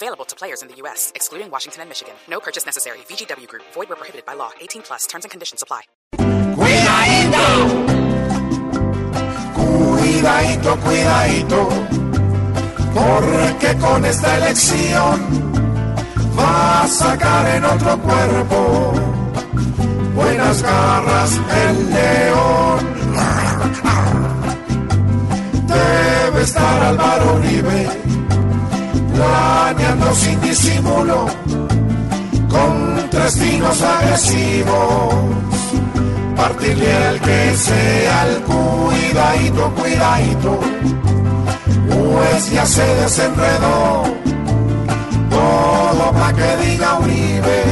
Available to players in the U.S., excluding Washington and Michigan. No purchase necessary. VGW Group. Void where prohibited by law. 18 plus. Terms and conditions apply. Cuidadito, cuidadito, cuidadito, porque con esta elección va a sacar en otro cuerpo buenas garras el león. Debe estar Álvaro Uribe sin disimulo con tres tiros agresivos. Partirle el que sea el cuidadito, cuidadito, pues ya se desenredó todo pa' que diga Uribe,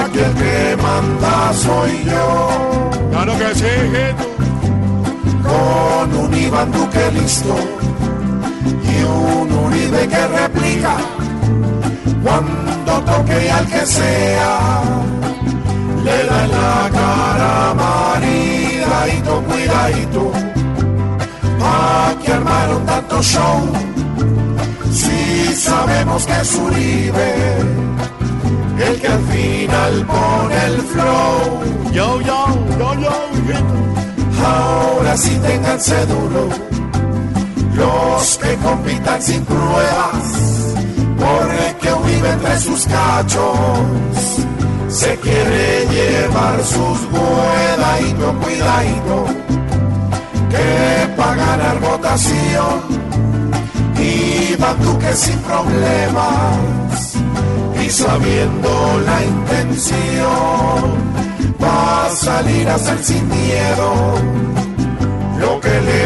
aquí el que manda soy yo, Claro que sí, con un Iván Duque listo Uribe que replica cuando toque al que sea le da en la cara maridadito, cuidadito. Aquí armaron tanto show, si sabemos que es Uribe, el que al final pone el flow. Yo, yo, yo, yo, hijito. Ahora sí ténganse duro, los que compitan sin pruebas, porque Uribe entre sus cachos se quiere llevar sus cuidadito, cuidadito, que para ganar votación Iván Duque sin problemas y sabiendo la intención va a salir a hacer sin miedo lo que le